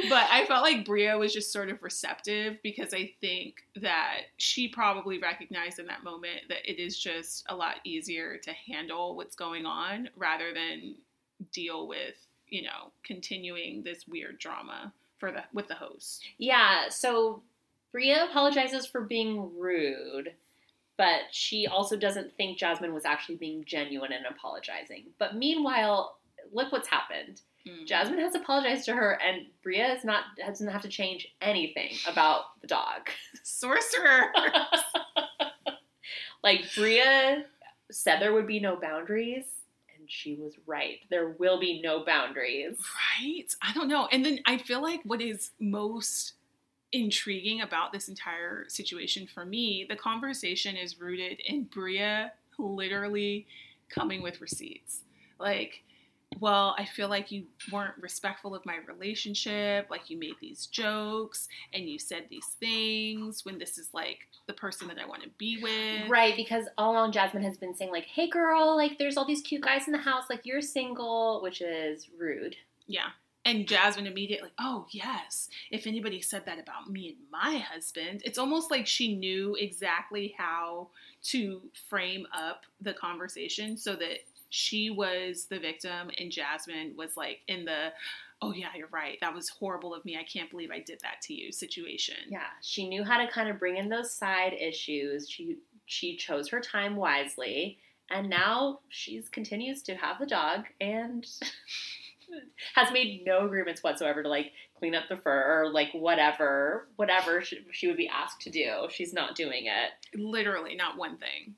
But I felt like Bria was just sort of receptive because I think that she probably recognized in that moment that it is just a lot easier to handle what's going on rather than deal with, you know, continuing this weird drama for the with the host. Yeah, so Bria apologizes for being rude, but she also doesn't think Jasmine was actually being genuine and apologizing. But meanwhile, look what's happened. Mm. Jasmine has apologized to her, and Bria is not doesn't have to change anything about the dog. Sorcerer. Like Bria said, there would be no boundaries, and she was right. There will be no boundaries. Right? I don't know. And then I feel like what is most intriguing about this entire situation for me, the conversation is rooted in Bria literally coming with receipts. Like well, I feel like you weren't respectful of my relationship. Like you made these jokes and you said these things when this is like the person that I want to be with. Right, because all along Jasmine has been saying, like, hey girl, like there's all these cute guys in the house, like you're single, which is rude. Yeah. And Jasmine immediately, oh, yes, if anybody said that about me and my husband, it's almost like she knew exactly how to frame up the conversation so that she was the victim and Jasmine was like in the, oh, yeah, you're right. That was horrible of me. I can't believe I did that to you situation. Yeah, she knew how to kind of bring in those side issues. She she chose her time wisely, and now she's continues to have the dog and has made no agreements whatsoever to like clean up the fur or like whatever whatever she, she would be asked to do. She's not doing it. Literally, not one thing.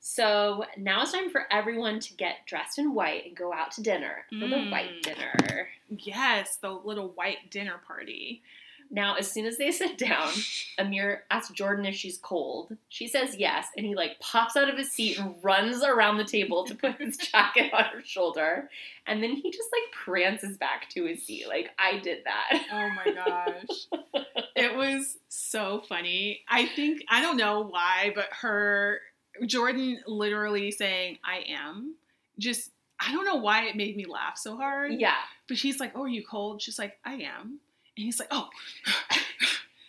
So now it's time for everyone to get dressed in white and go out to dinner for the white Mm. dinner. Yes, the little white dinner party. Now, as soon as they sit down, Amir asks Jordan if she's cold. She says yes, and he like pops out of his seat and runs around the table to put his jacket on her shoulder. And then he just like prances back to his seat. Like, I did that. Oh my gosh. it was so funny. I think, I don't know why, but her, Jordan literally saying, I am, just, I don't know why it made me laugh so hard. Yeah. But she's like, Oh, are you cold? She's like, I am. And he's like, Oh.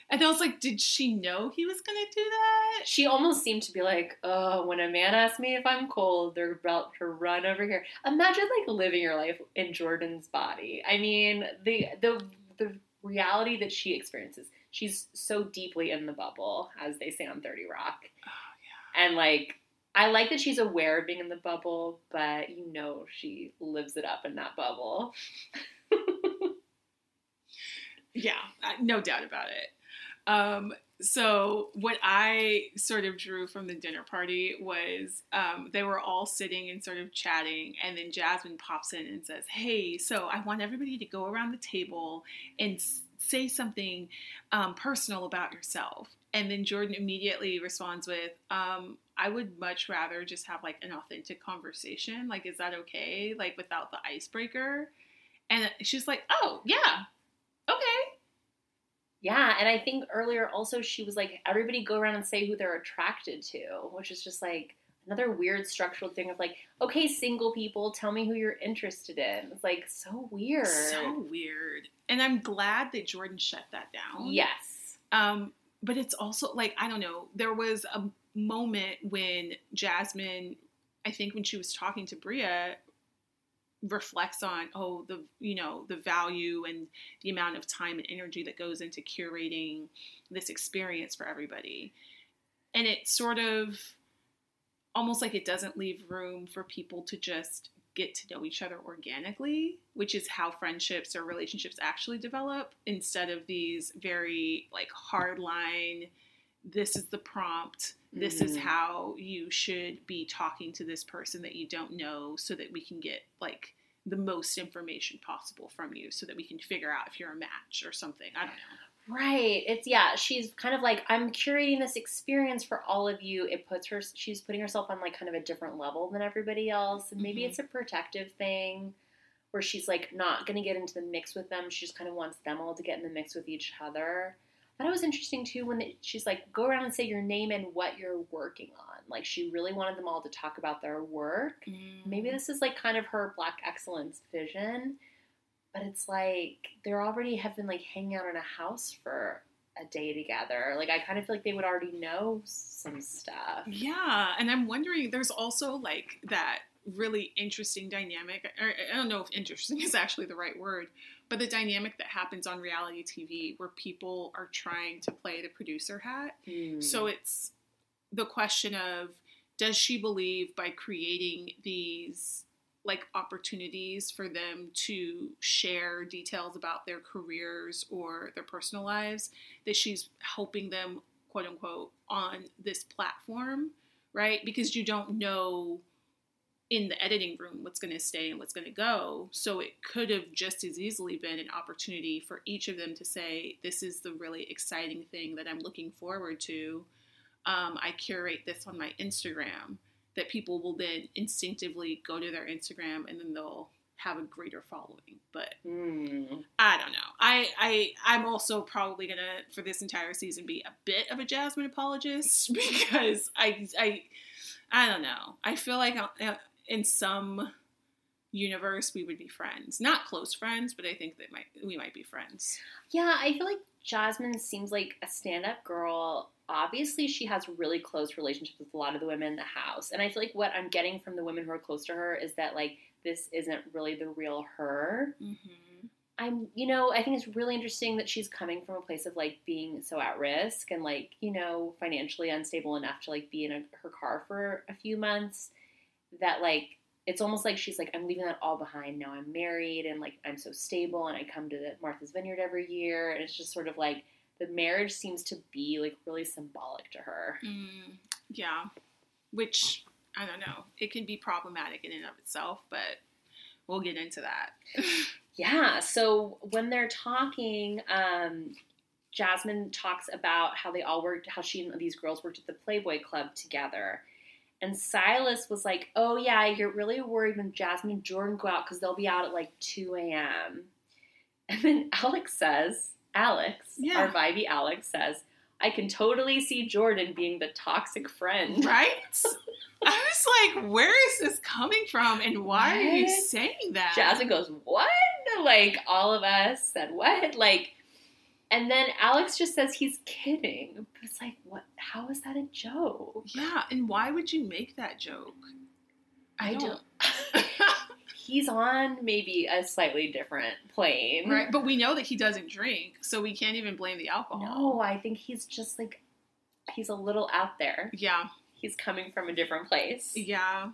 And I was like, Did she know he was going to do that? She almost seemed to be like, oh, when a man asks me if I'm cold, they're about to run over here. Imagine like living your life in Jordan's body. I mean, the the the reality that she experiences. She's so deeply in the bubble, as they say on 30 Rock. Oh, yeah. And like I like that she's aware of being in the bubble, but you know she lives it up in that bubble. Yeah, no doubt about it. Um, so what I sort of drew from the dinner party was um, they were all sitting and sort of chatting, and then Jasmine pops in and says, "Hey, so I want everybody to go around the table and say something um, personal about yourself." And then Jordan immediately responds with, um, "I would much rather just have like an authentic conversation. Like, is that okay? Like without the icebreaker?" And she's like, "Oh yeah, okay." Yeah, and I think earlier also she was like, everybody go around and say who they're attracted to, which is just like another weird structural thing of like, okay, single people, tell me who you're interested in. It's like so weird. So weird. And I'm glad that Jordan shut that down. yes. Um, but it's also like, I don't know, there was a moment when Jasmine, I think when she was talking to Bria, reflects on, oh, the, you know, the value and the amount of time and energy that goes into curating this experience for everybody. And it sort of almost like it doesn't leave room for people to just get to know each other organically, which is how friendships or relationships actually develop instead of these very like hard line this is the prompt this is Mhm. how you should be talking to this person that you don't know so that we can get like the most information possible from you so that we can figure out if you're a match or something i don't know Right. It's yeah, she's kind of like I'm curating this experience for all of you. It puts her she's putting herself on like kind of a different level than everybody else. And maybe Mhm. it's a protective thing where she's like not going to get into the mix with them. She just kind of wants them all to get in the mix with each other. But it was interesting too when they, she's like go around and say your name and what you're working on. Like she really wanted them all to talk about their work. Maybe mm. this is like kind of her black excellence vision, but it's like they're already have been like hanging out in a house for a day together. Like I kind of feel like they would already know some stuff. Yeah, and I'm wondering, there's also like that really interesting dynamic. I don't know if interesting is actually the right word, but the dynamic that happens on reality TV where people are trying to play the producer hat. Hmm. So it's the question of does she believe by creating these like opportunities for them to share details about their careers or their personal lives that she's helping them quote unquote on this platform right because you don't know in the editing room what's going to stay and what's going to go so it could have just as easily been an opportunity for each of them to say this is the really exciting thing that i'm looking forward to um, I curate this on my Instagram. that people will then instinctively go to their Instagram and then they'll have a greater following. But Mm. I don't know. I I I'm also probably gonna for this entire season be a bit of a Jasmine apologist because I I I don't know. I feel like uh, in some universe we would be friends, not close friends, but I think that might we might be friends. Yeah, I feel like Jasmine seems like a stand-up girl. Obviously, she has really close relationships with a lot of the women in the house, and I feel like what I'm getting from the women who are close to her is that like this isn't really the real her. Mm-hmm. I'm, you know, I think it's really interesting that she's coming from a place of like being so at risk and like, you know, financially unstable enough to like be in a, her car for a few months. That like, it's almost like she's like, I'm leaving that all behind now. I'm married and like I'm so stable and I come to the Martha's Vineyard every year. And it's just sort of like the marriage seems to be like really symbolic to her. Mm, yeah, which I don't know. It can be problematic in and of itself, but we'll get into that. Yeah. So when they're talking, um, Jasmine talks about how they all worked, how she and these girls worked at the Playboy Club together. And Silas was like, "Oh yeah, you're really worried when Jasmine and Jordan go out because they'll be out at like 2 a.m." And then Alex says, "Alex, Yeah. our vibey Alex says, I can totally see Jordan being the toxic friend." right? I was like, where is this coming from and why are you saying that? Jasmine goes, What? Like, all of us said, What? Like, and then Alex just says he's kidding. But it's like, What? How is that a joke? Yeah, and why would you make that joke? I, I don't. He's on maybe a slightly different plane. right, but we know that he doesn't drink, so we can't even blame the alcohol. No, I think he's just like, he's a little out there. Yeah, He's coming from a different place. yeah,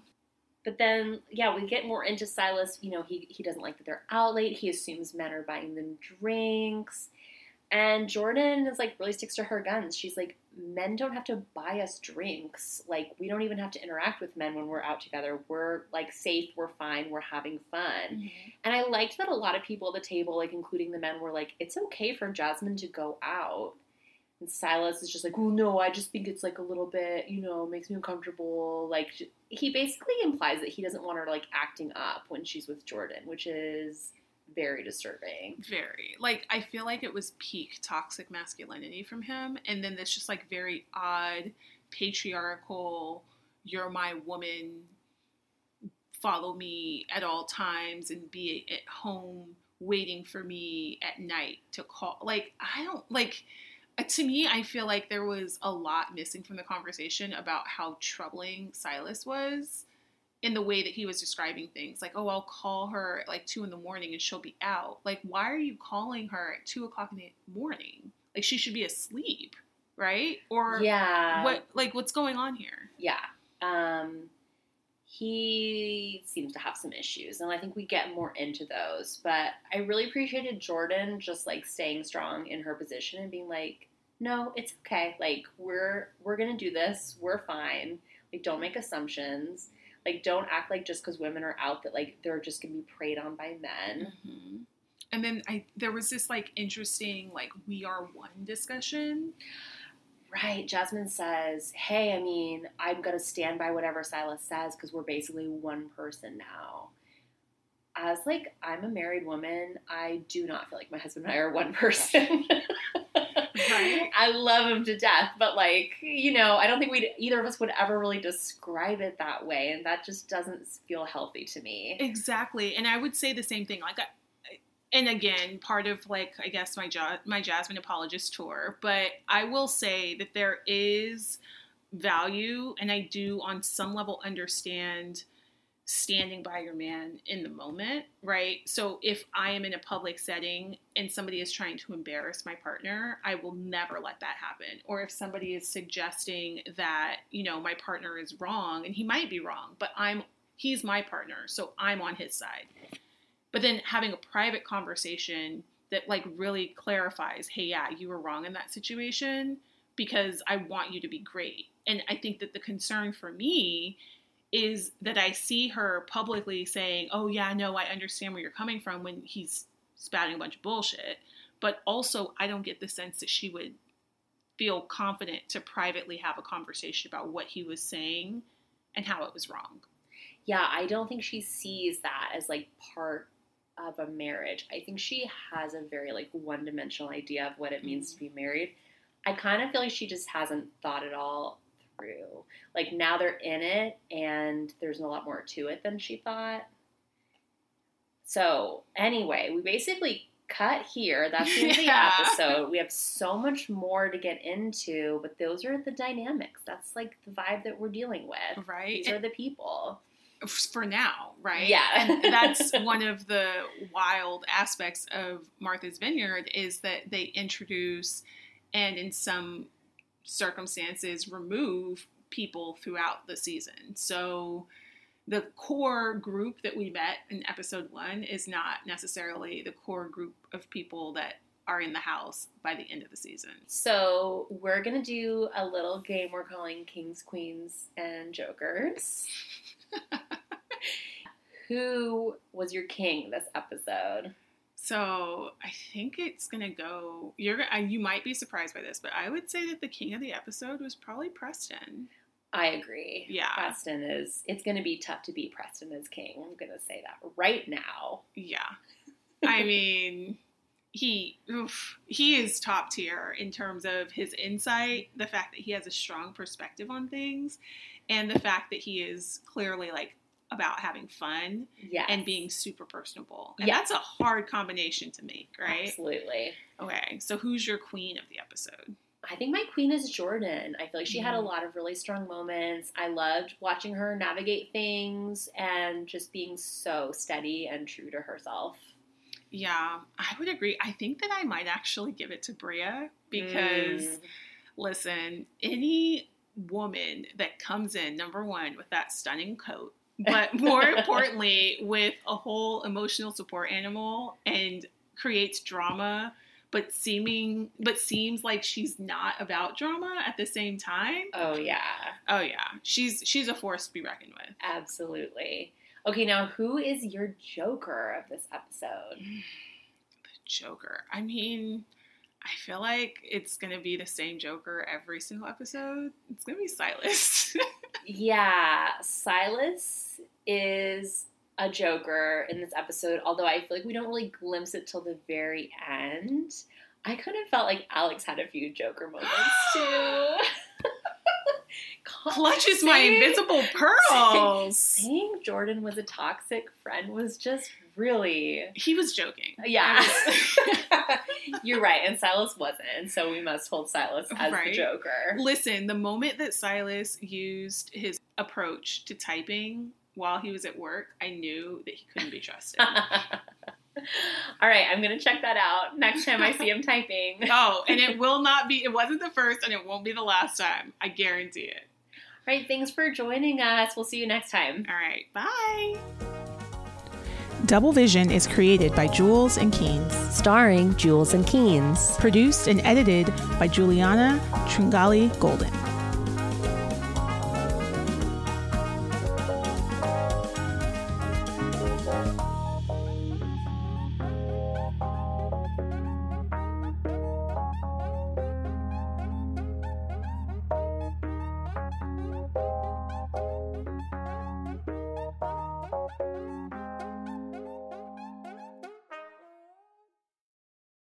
But then, yeah, we get more into Silas. You know, he, he doesn't like that they're out late. He assumes men are buying them drinks. And Jordan is like, really sticks to her guns. She's like, men don't have to buy us drinks. Like, we don't even have to interact with men when we're out together. We're like safe, we're fine, we're having fun. Mm-hmm. And I liked that a lot of people at the table, like including the men, were like, it's okay for Jasmine to go out. And Silas is just like, well, no, I just think it's like a little bit, you know, makes me uncomfortable. Like, he basically implies that he doesn't want her like acting up when she's with Jordan, which is very disturbing. very. Like I feel like it was peak toxic masculinity from him, and then this just like very odd patriarchal. You're my woman. Follow me at all times and be at home waiting for me at night to call. Like I don't like. uh, To me, I feel like there was a lot missing from the conversation about how troubling Silas was in the way that he was describing things. Like, oh, I'll call her at like two in the morning and she'll be out. Like, why are you calling her at two o'clock in the morning? Like, she should be asleep, right? Or yeah. what? Like, what's going on here? Yeah. Um, he seems to have some issues, and I think we get more into those. But I really appreciated Jordan just like staying strong in her position and being like, "No, it's okay. Like we're we're gonna do this. We're fine. Like don't make assumptions. Like don't act like just because women are out that like they're just gonna be preyed on by men." Mhm. And then I there was this like interesting like we are one discussion. Right. Jasmine says, Hey, I mean, I'm going to stand by whatever Silas says because we're basically one person now. As like, I'm a married woman. I do not feel like my husband and I are one person. Right. I love him to death, but like, you know, I don't think we'd either of us would ever really describe it that way, and that just doesn't feel healthy to me. Exactly, and I would say the same thing. Like, I, and again, part of like I guess my ja- my Jasmine apologist tour, but I will say that there is value, and I do on some level understand standing by your man in the moment, right? So if I am in a public setting and somebody is trying to embarrass my partner, I will never let that happen. Or if somebody is suggesting that, you know, my partner is wrong, and he might be wrong, but I'm he's my partner, so I'm on his side. But then having a private conversation that like really clarifies, hey, yeah, you were wrong in that situation because I want you to be great. And I think that the concern for me is that I see her publicly saying, "Oh yeah, no, I understand where you're coming from" when he's spouting a bunch of bullshit. But also, I don't get the sense that she would feel confident to privately have a conversation about what he was saying and how it was wrong. Yeah, I don't think she sees that as like part of a marriage. I think she has a very like one dimensional idea of what it means to mm-hmm. be married. I kind of feel like she just hasn't thought at all through. Like now they're in it and there's a lot more to it than she thought. So, anyway, we basically cut here. That's the end of the episode. We have so much more to get into, but those are the dynamics. That's like the vibe that we're dealing with. Right? These are the people. for now, right? Yeah. and that's one of the wild aspects of Martha's Vineyard is that they introduce and in some circumstances remove people throughout the season. So the core group that we met in episode 1 is not necessarily the core group of people that are in the house by the end of the season. So, we're to do a little game we're calling Kings, Queens, and Jokers. Who was your king this episode? So I think it's gonna go. You're you might be surprised by this, but I would say that the king of the episode was probably Preston. I agree. Yeah. Preston is, it's going to be tough to beat Preston as king. I'm going to say that right now. Yeah, I mean, he oof, he is top tier in terms of his insight, the fact that he has a strong perspective on things, and the fact that he is clearly like about having fun Yeah. and being super personable. And Yeah. that's a hard combination to make, right? Absolutely. Okay, so who's your queen of the episode? I think my queen is Jordan. I feel like she had a Mhm. lot of really strong moments. I loved watching her navigate things and just being so steady and true to herself. Yeah, I would agree. I think that I might actually give it to Bria because, Mm. listen, any woman that comes in, number one, with that stunning coat, but more importantly, with a whole emotional support animal and creates drama, but seeming, but seems like she's not about drama at the same time. Oh yeah, Oh yeah, she's she's a force to be reckoned with. absolutely. Okay, now who is your Joker of this episode? The Joker. I mean, I feel like it's gonna be the same Joker every single episode. It's gonna be Silas. Yeah, Silas is a Joker in this episode, although I feel like we don't really glimpse it till the very end. I kind of felt like Alex had a few Joker moments too. Clutches my invisible pearls. Saying Jordan was a toxic friend was just really. He was joking. Yeah. You're right, and Silas wasn't, and so we must hold Silas as the Joker. Listen, the moment that Silas used his approach to typing while he was at work, I knew that he couldn't be trusted. All right, I'm gonna check that out next time I see him typing. oh, and it will not be, it wasn't the first and it won't be the last time. I guarantee it. All right, thanks for joining us. We'll see you next time. All right, bye. Double Vision is created by Jules and Keenz, starring Jules and Keenz. produced and edited by Juliana Tringali Golden.